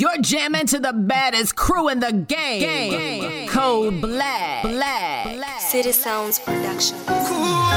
You're jamming to the baddest crew in the game. game. Code Black. Black. City Sounds Production. Cool.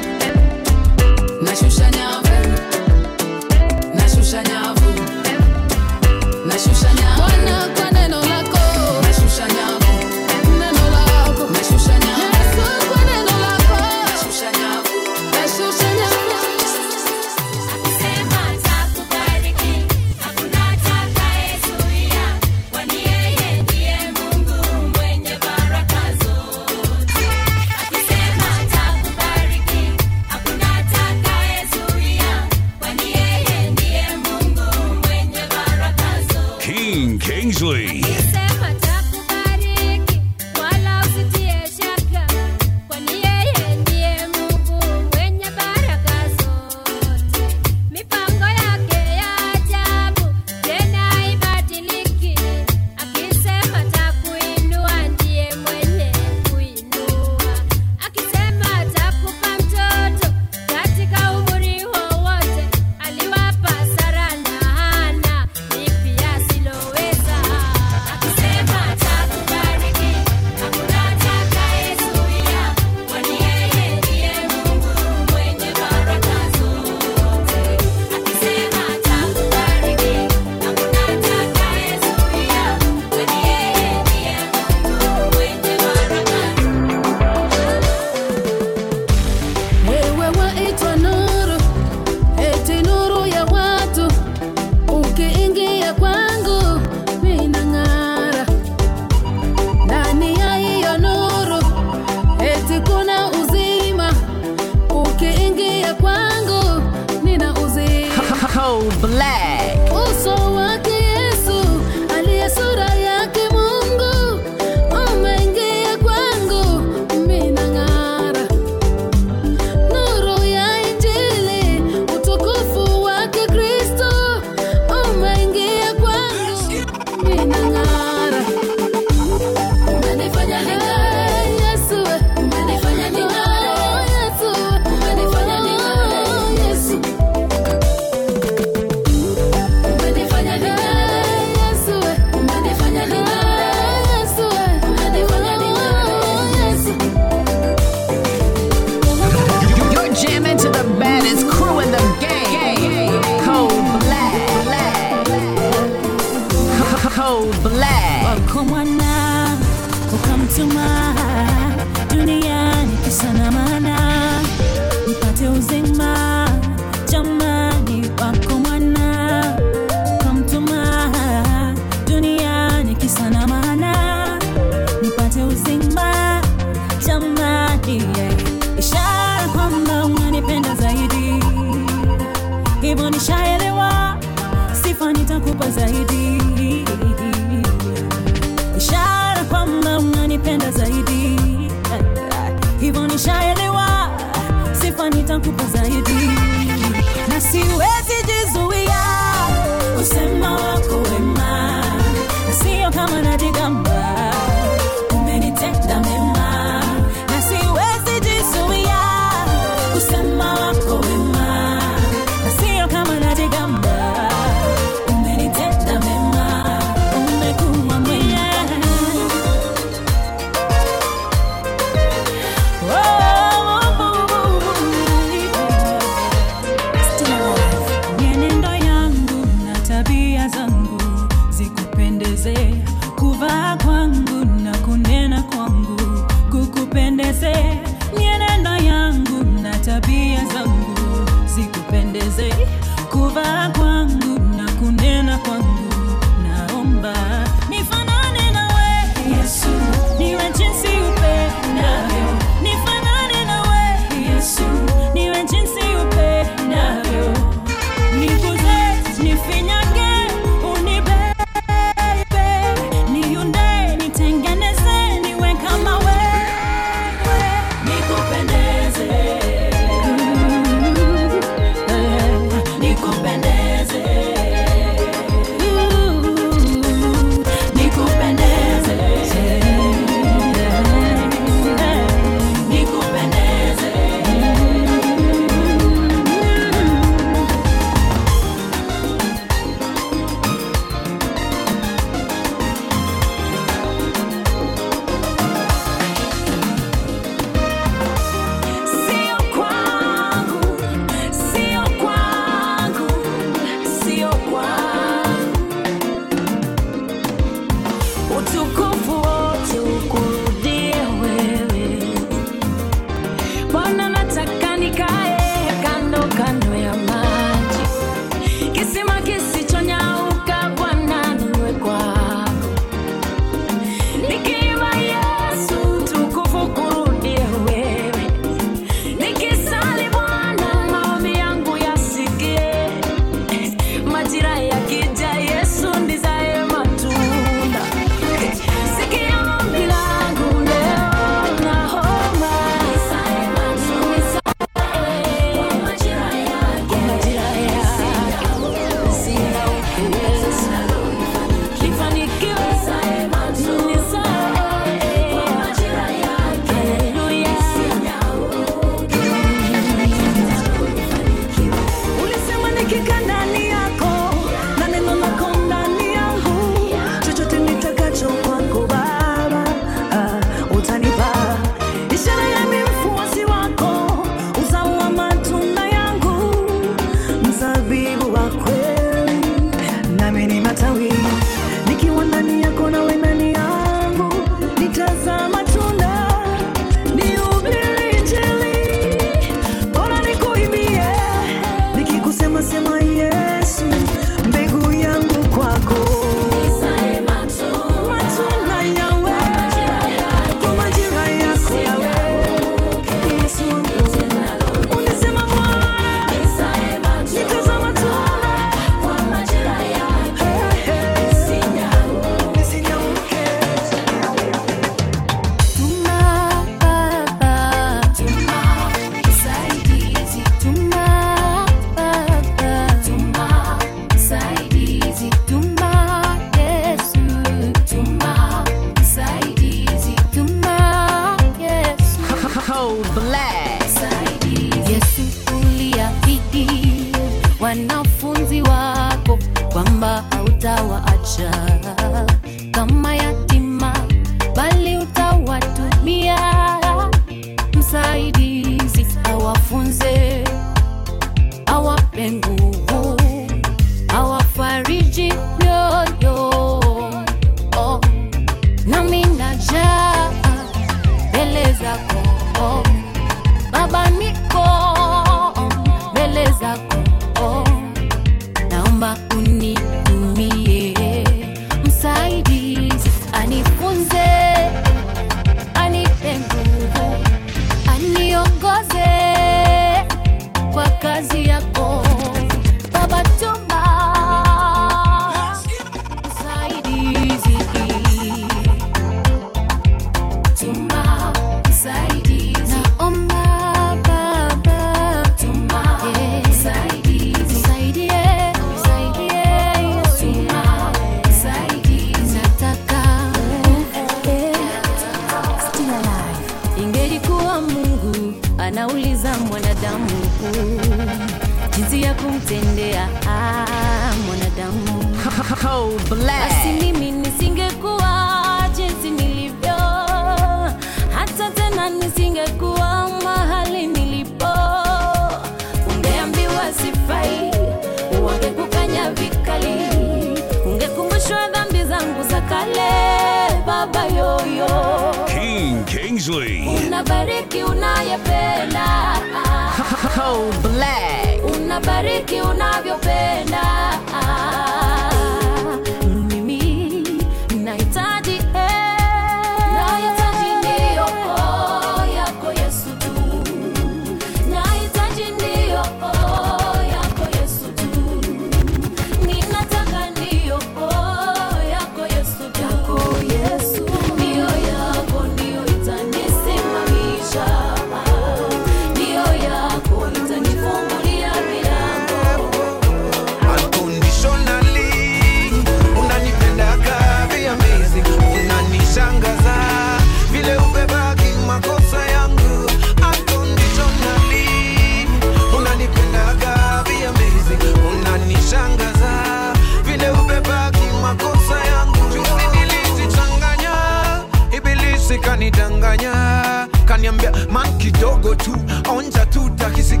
nakwambia man kidogo tu. Onja tu takisi.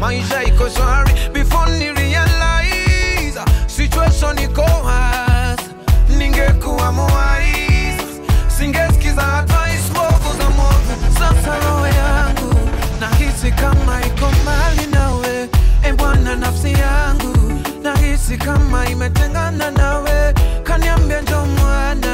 Maisha iko shwari. Before ni realize situation iko has ningekuwa mwais singesikiza advice mbovu za mwovu sasa roho yangu nahisi kama iko mali nawe. E bwana nafsi yangu nahisi kama imetengana nawe. Kaniambia njo mwana.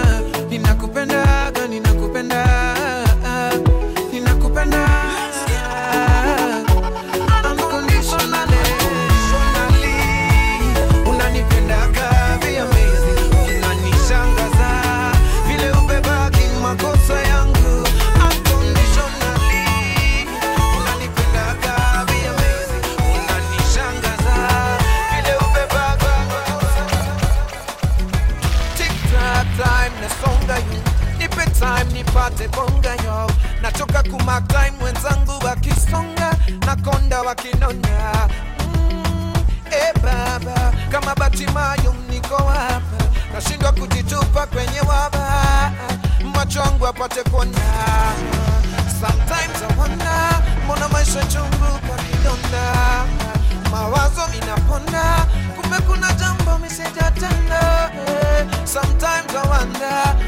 kinona mm, e baba, kama batimayo niko hapa, nashindwa kujitupa kwenye waba, macho yangu apate kuona. Sometimes I mbona maisha chungu kwa kidonda, mawazo inaponda, kumbe kuna jambo misijatenda. Sometimes I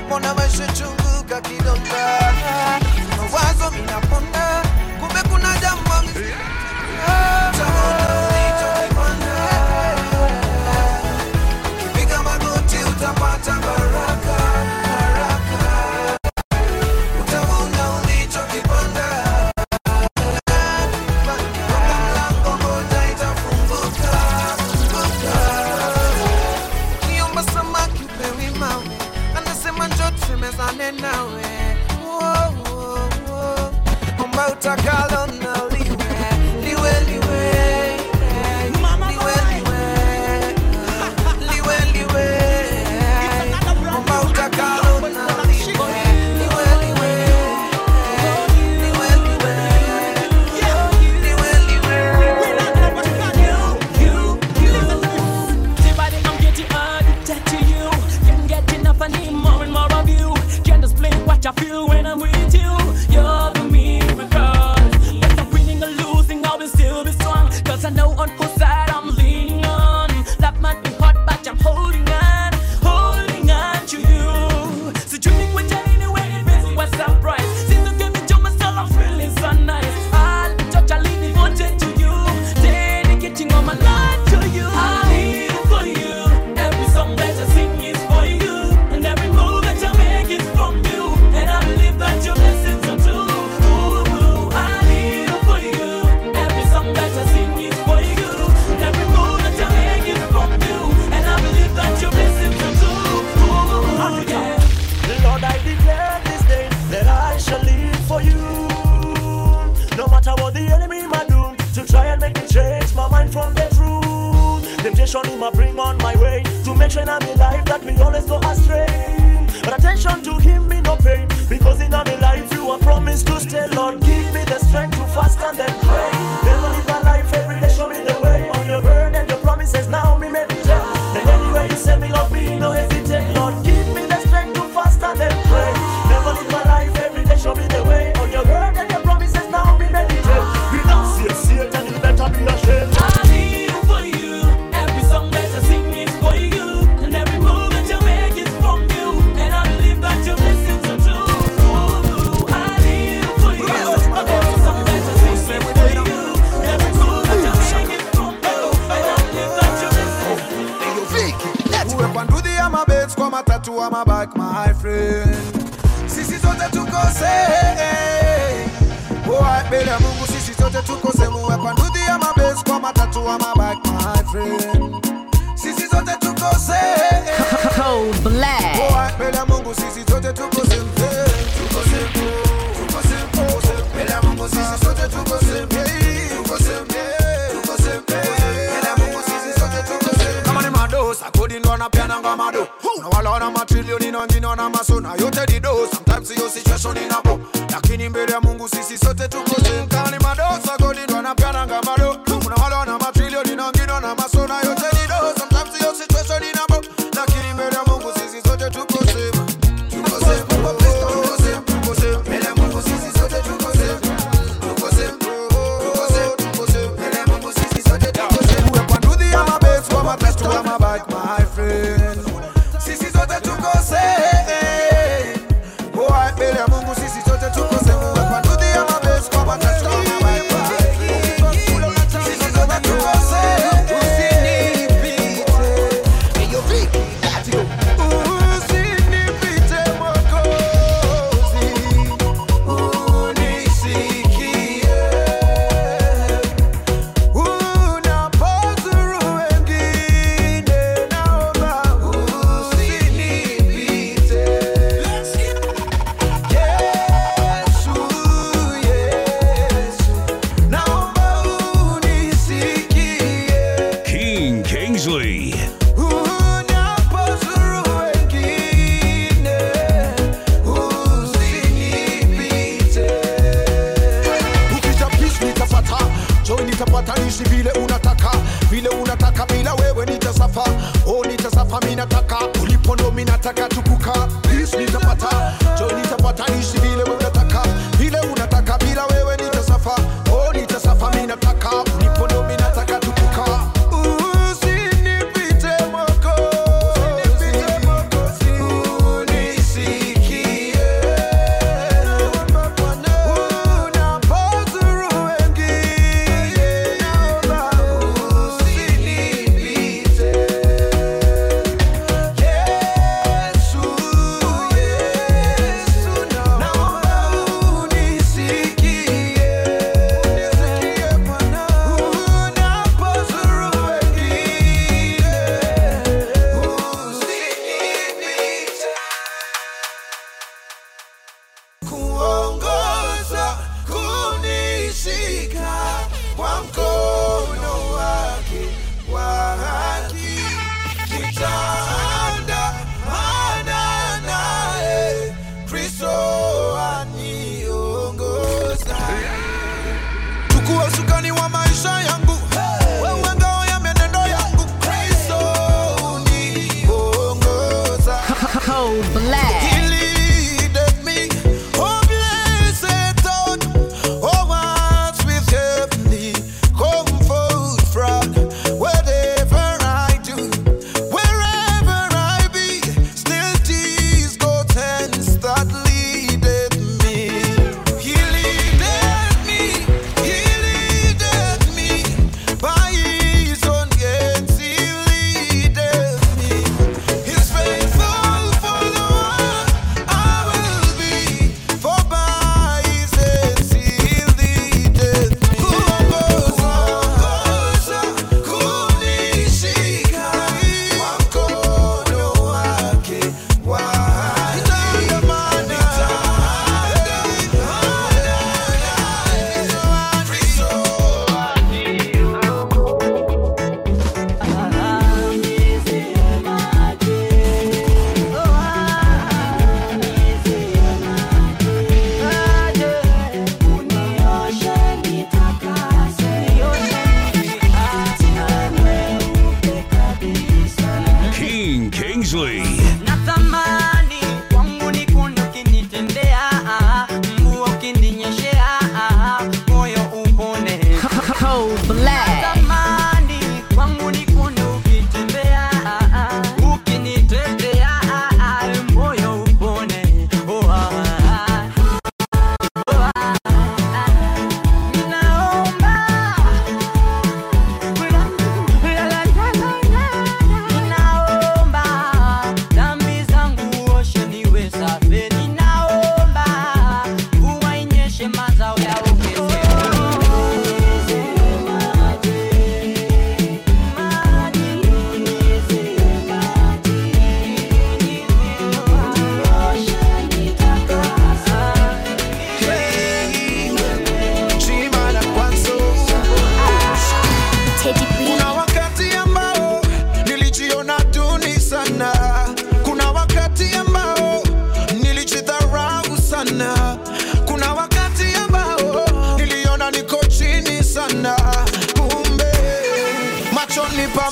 mbona maisha chungu kwa kidonda, mawazo inaponda, kumbe kuna jambo I'm Oh, oh, oh.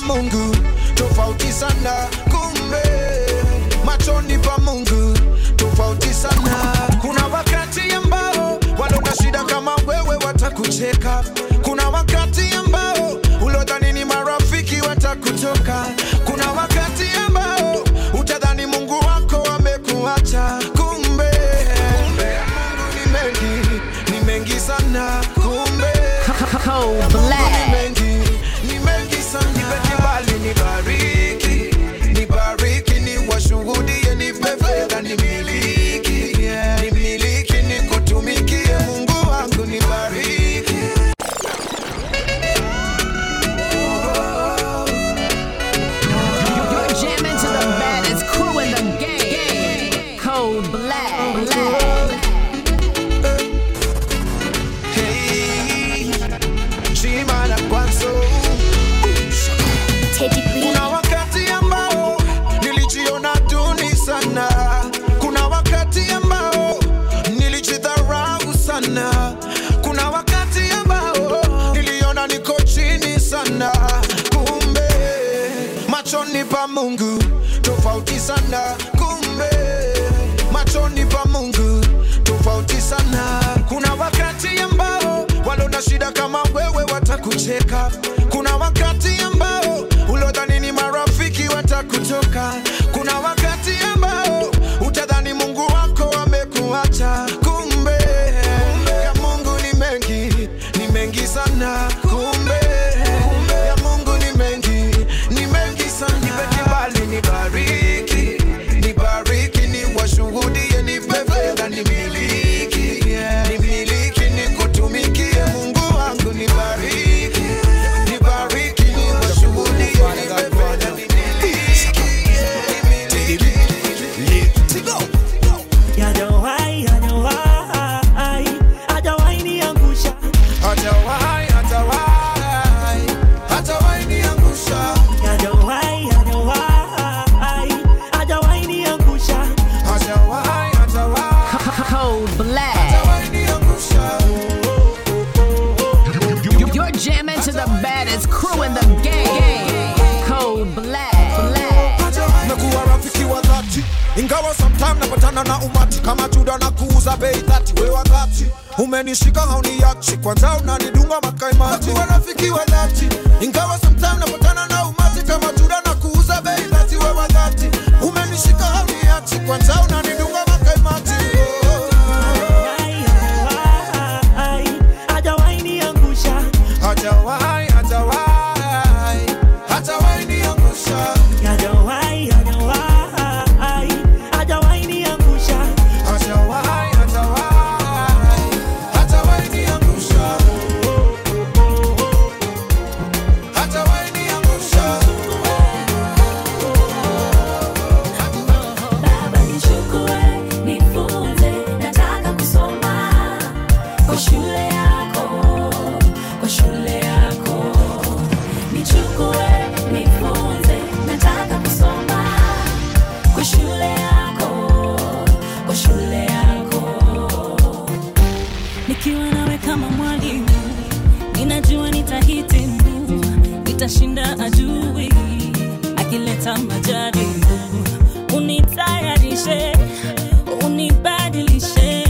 Mungu tofauti sana, kumbe machoni pa Mungu tofauti sana. Kuna wakati ambao walona shida kama wewe watakucheka sana, kumbe machoni pa Mungu tofauti sana. Kuna wakati ambao walona shida kama wewe watakucheka nikiwa nawe kama mwalimu, ninajua nitahitimu, nitashinda ajui. Akileta majaribu, unitayarishe, unibadilishe.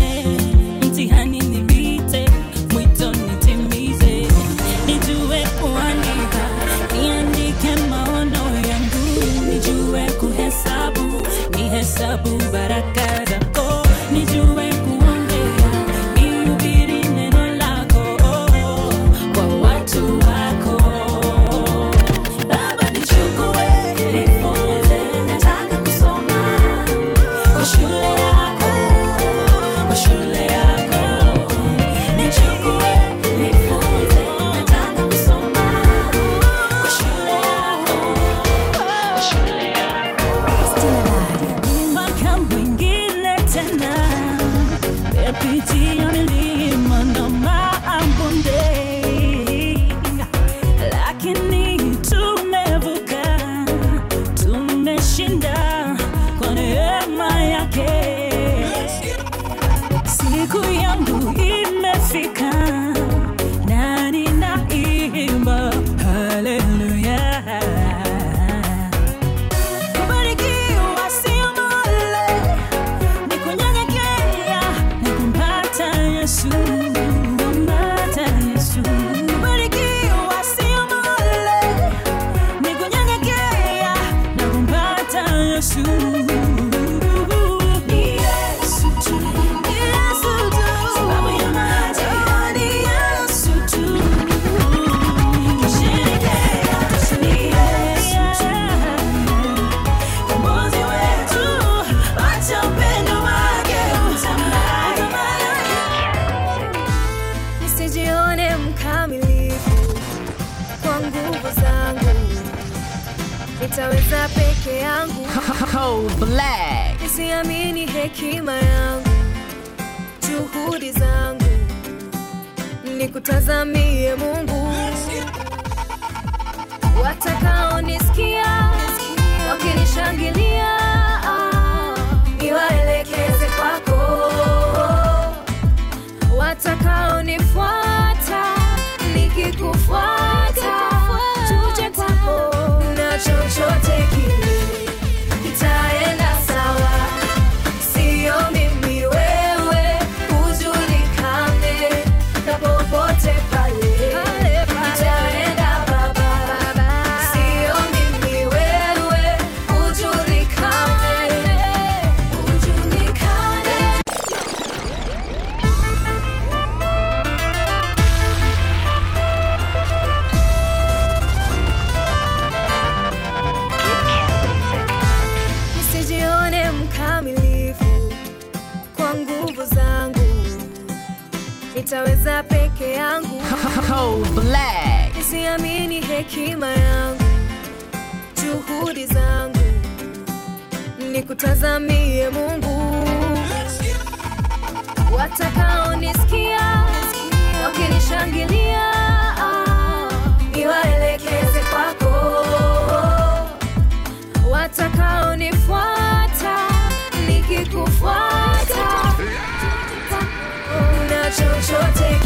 sitaweza peke yangu. Nisiamini hekima yangu, juhudi zangu, nikutazamie Mungu. Watakaonisikia. Wakinishangilia, niwaelekeze kwako. Watakaonifuata. Nikikufuata. hekima yangu, juhudi zangu nikutazamie Mungu. Watakaonisikia wakinishangilia, niwaelekeze kwako. Watakaonifuata nikikufuata na chochote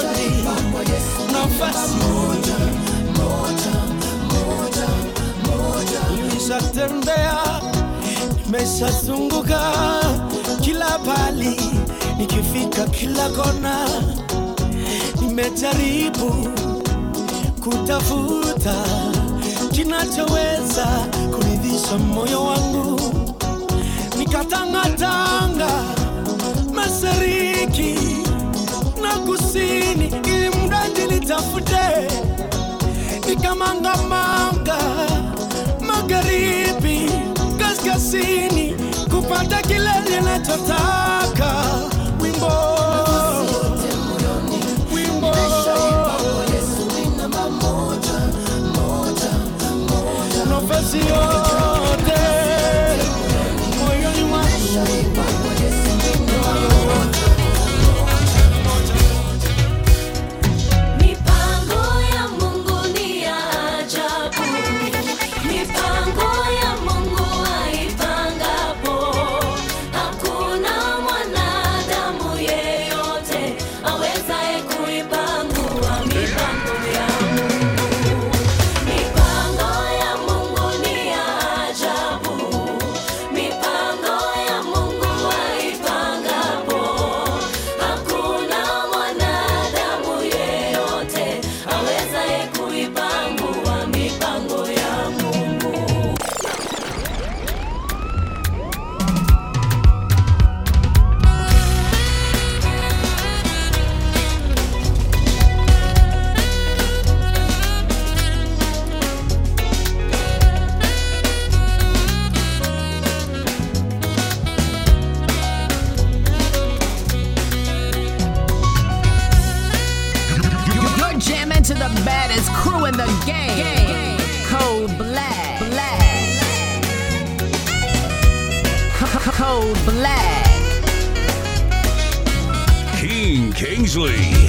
jioni nafasi moja, moja, moja, moja. Nimeshatembea, nimeshazunguka kila pali, nikifika kila kona, nimejaribu kutafuta kinachoweza kuridhisha moyo wangu, nikatangatanga mashariki. Afrika Kusini, ili mradi litafute ikamangamanga, magharibi, kaskazini, kupata kile linachotaka. Wimbo Novesio Beasley.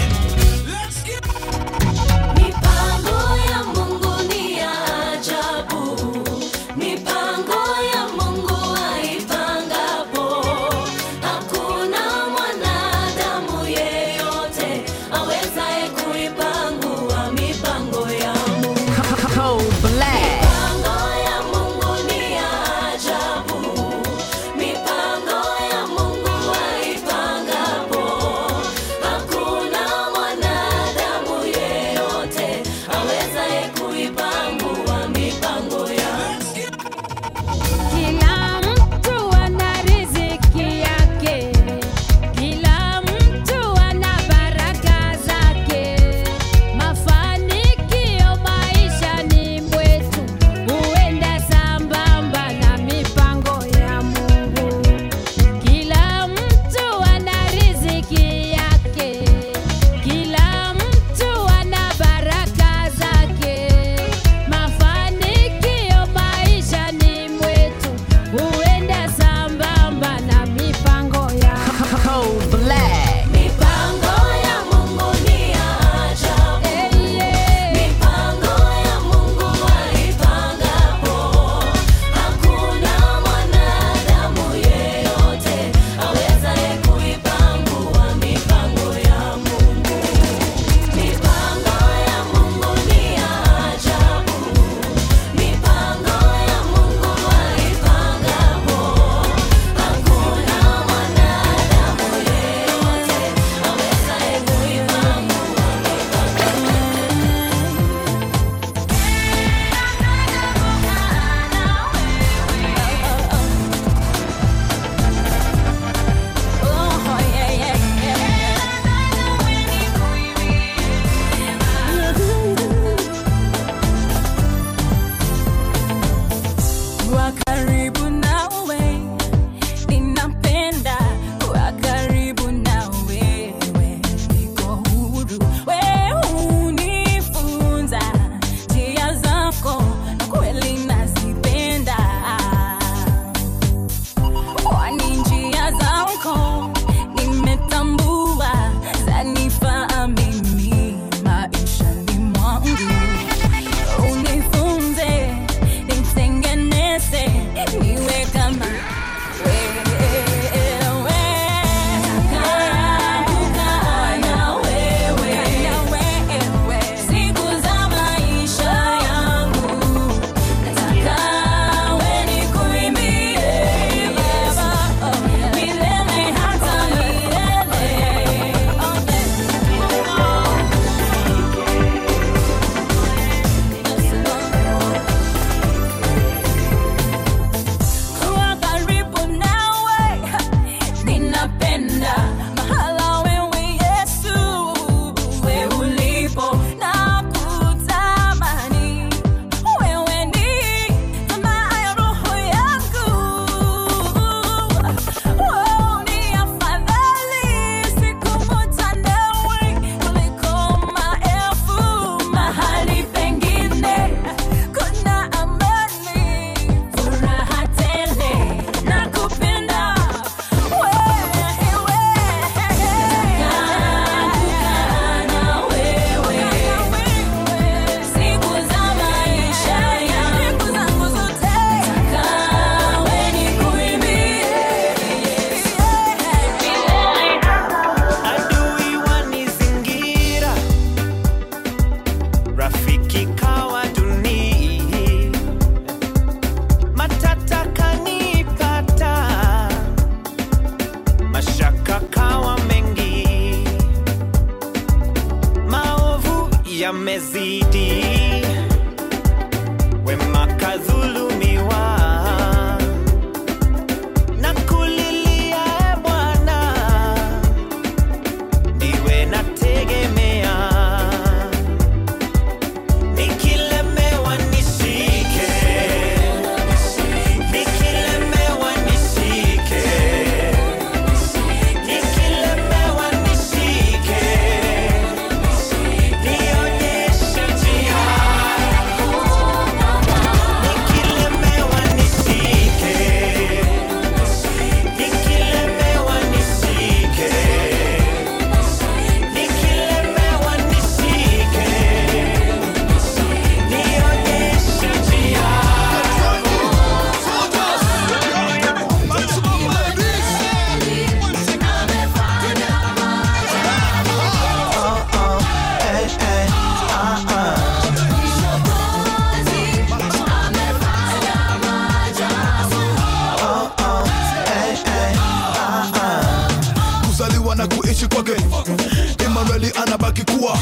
alikuwa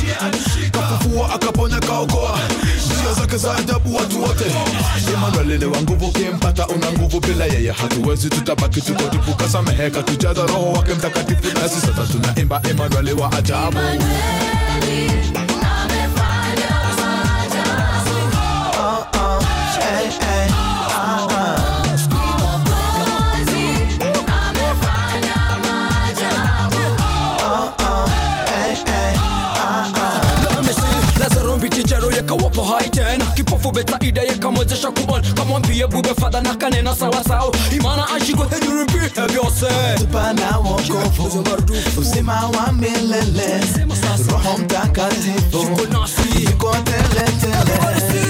kafufua, akaponya, kaokoa njia zake za ajabu watu wote. Emanuelini wa nguvu, ukimpata una nguvu, bila yeye hatuwezi, tutabaki tuko tupu. Kasameheka, tujaza Roho wake Mtakatifu, nasi sasa tunaimba Emanueli wa ajabu Emanueli. mpaka wapo hai tena kipofu betaida yekamwezesha kuona kamwambie bube fadha na kanena sawasawa imana ashikwe henyurimpite vyose tupana wokovu uzima wa milele roho mtakatifu ikoteletele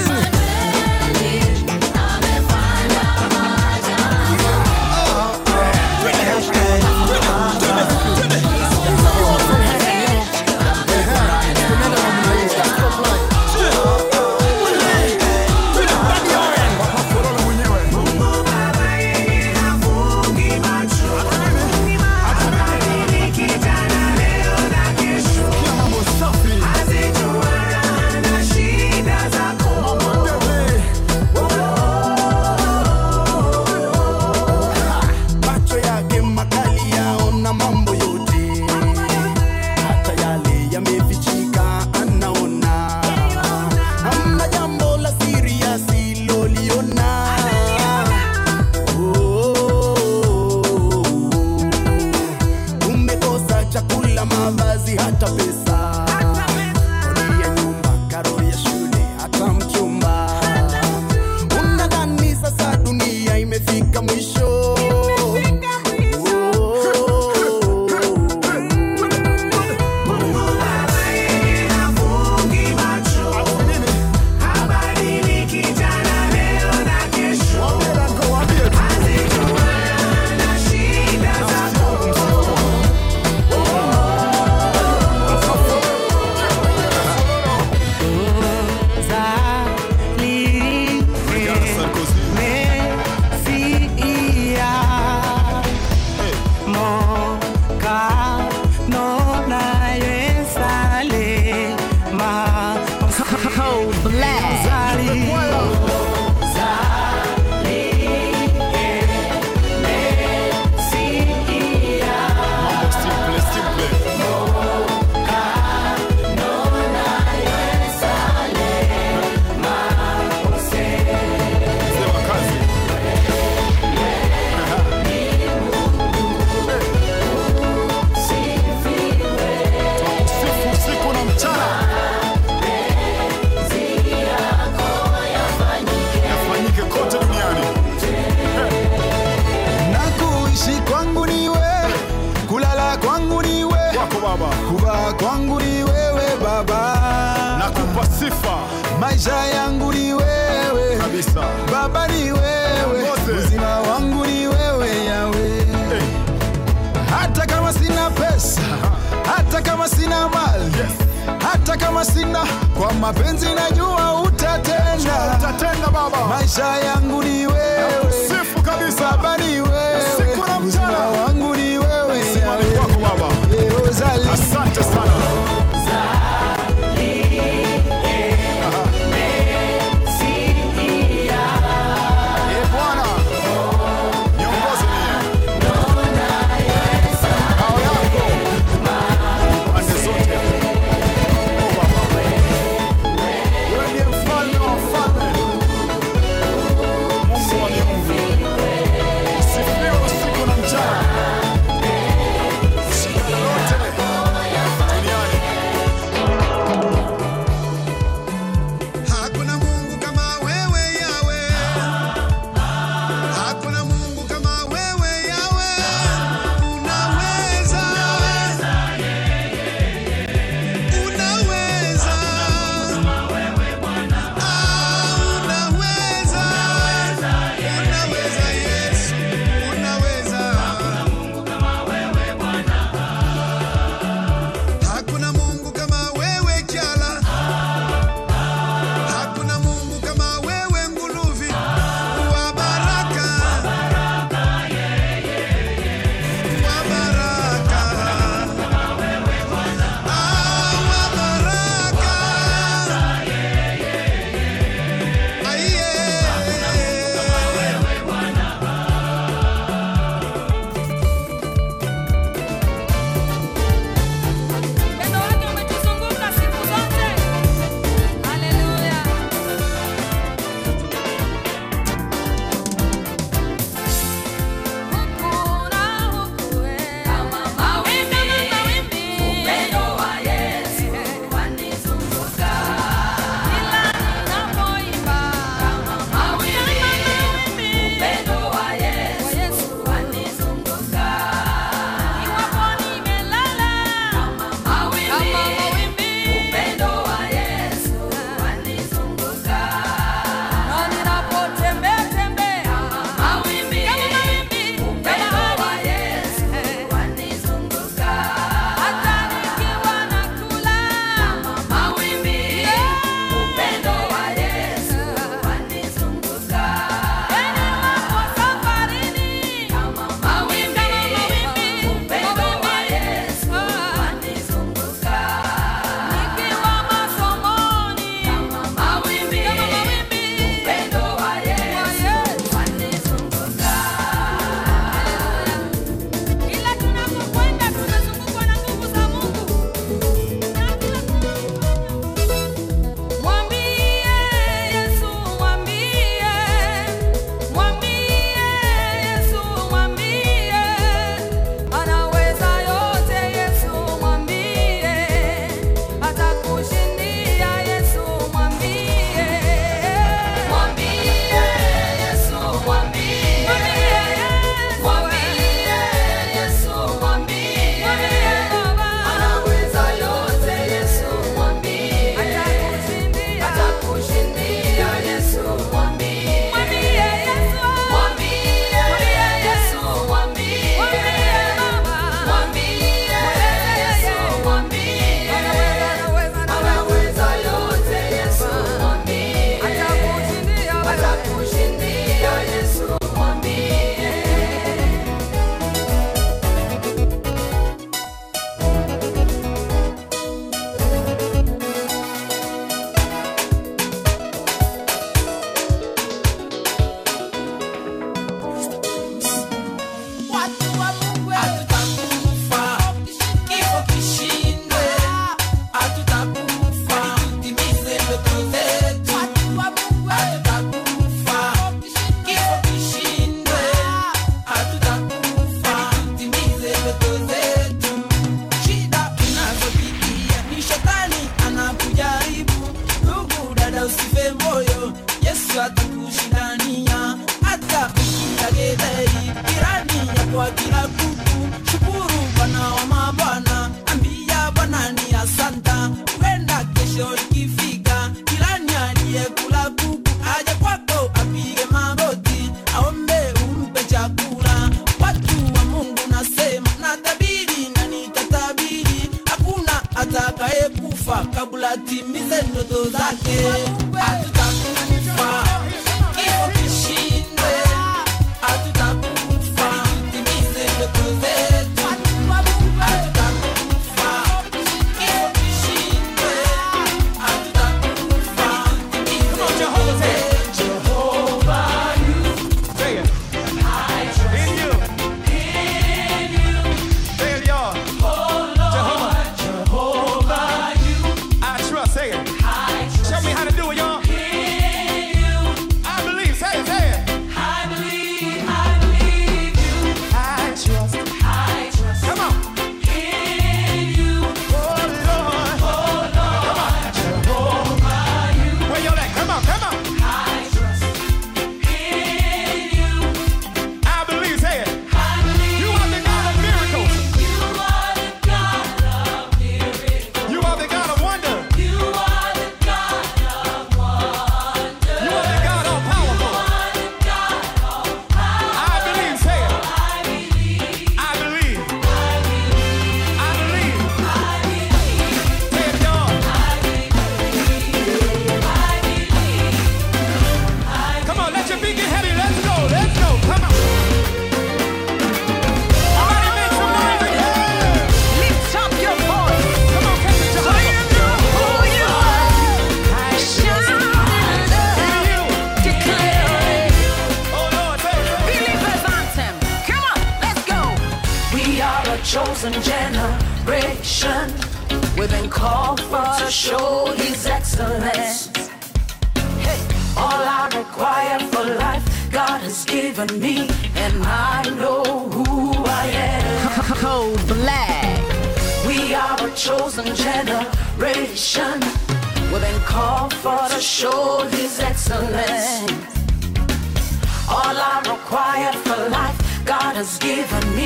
given me.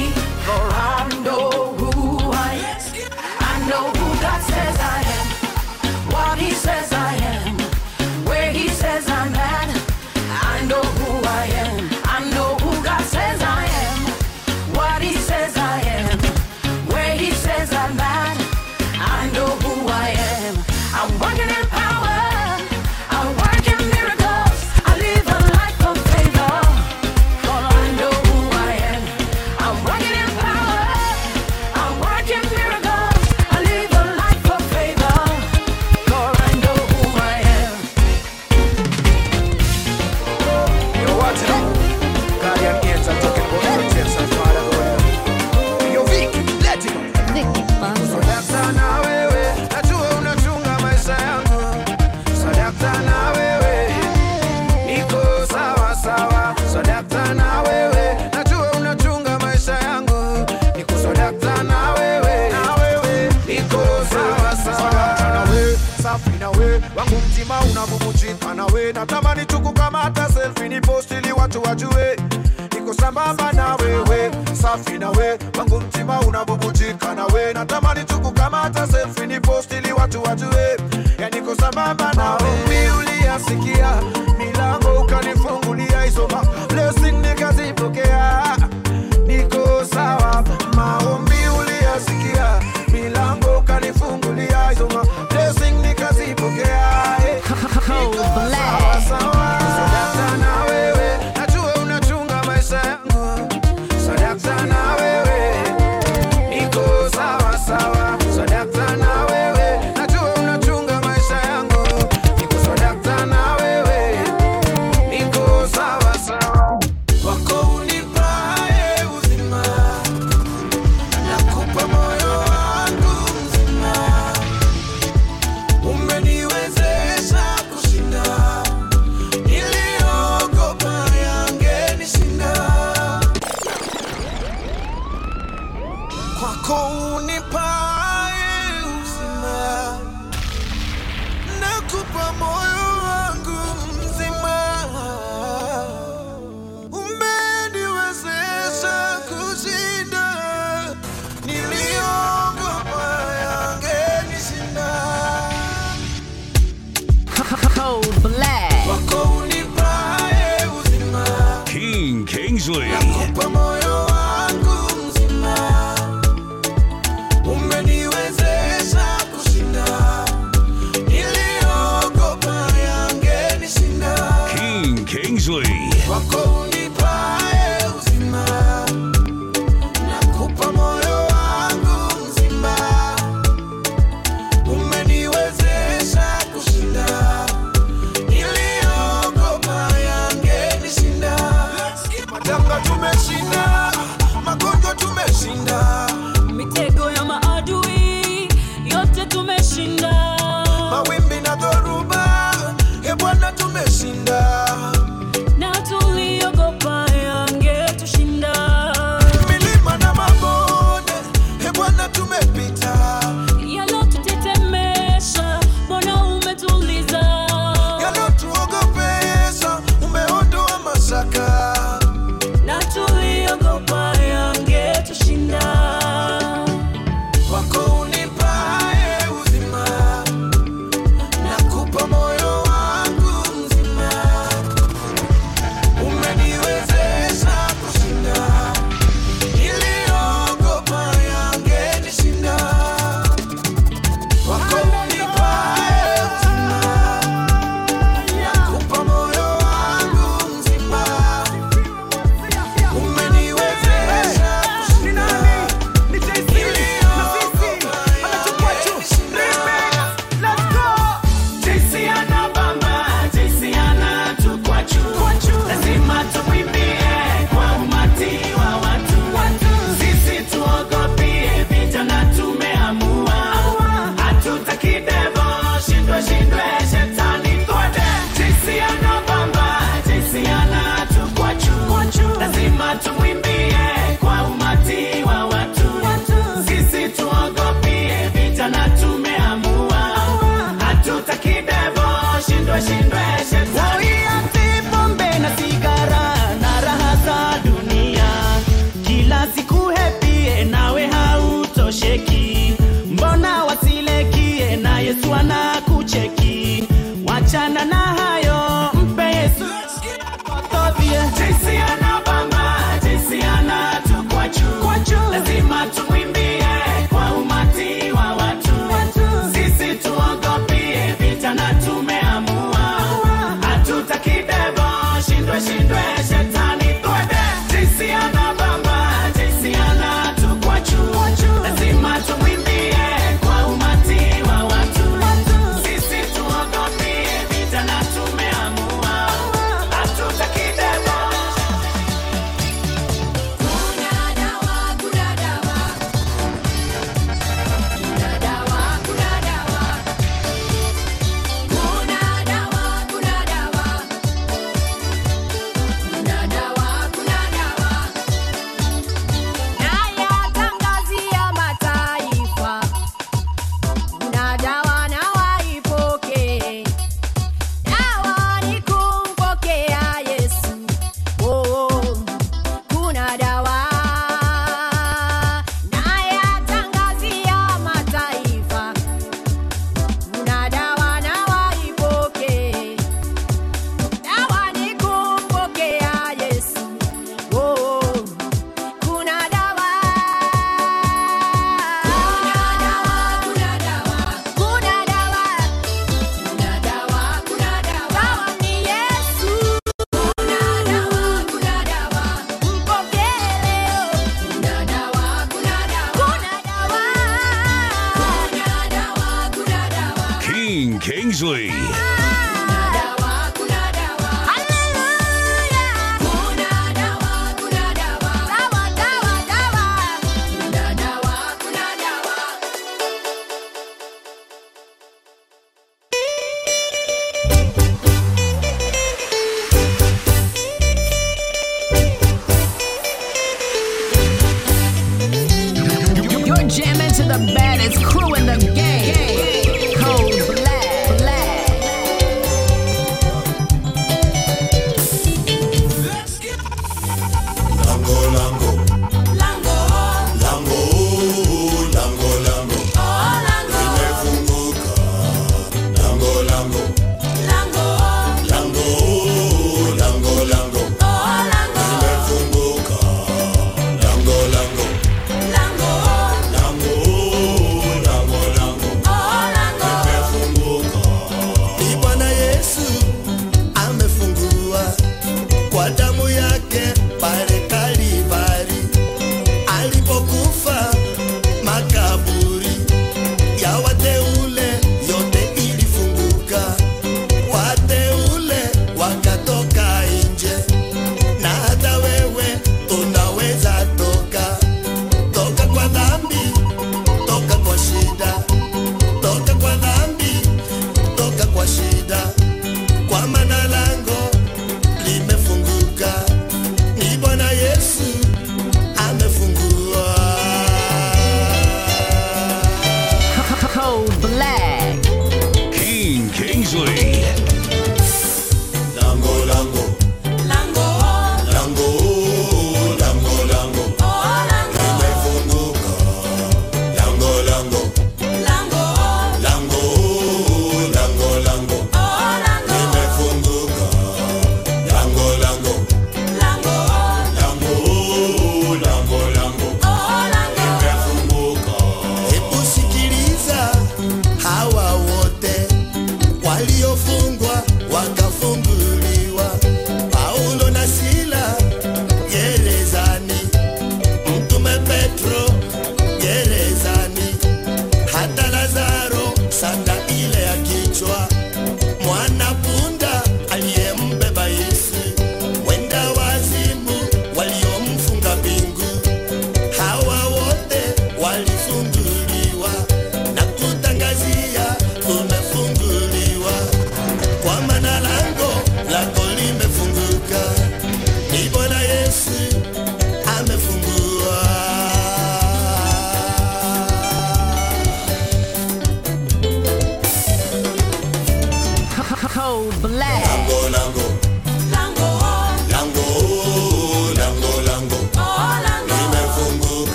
manawe natamani tukukamata selfie ni posti ili watu wajue. Niko sambamba na wewe safi na we wangu mtima unabubujika na we. Natamani tukukamata selfie ni posti ili watu wajue. Ya niko sambamba na we uliasikia Grizzly. Beasley.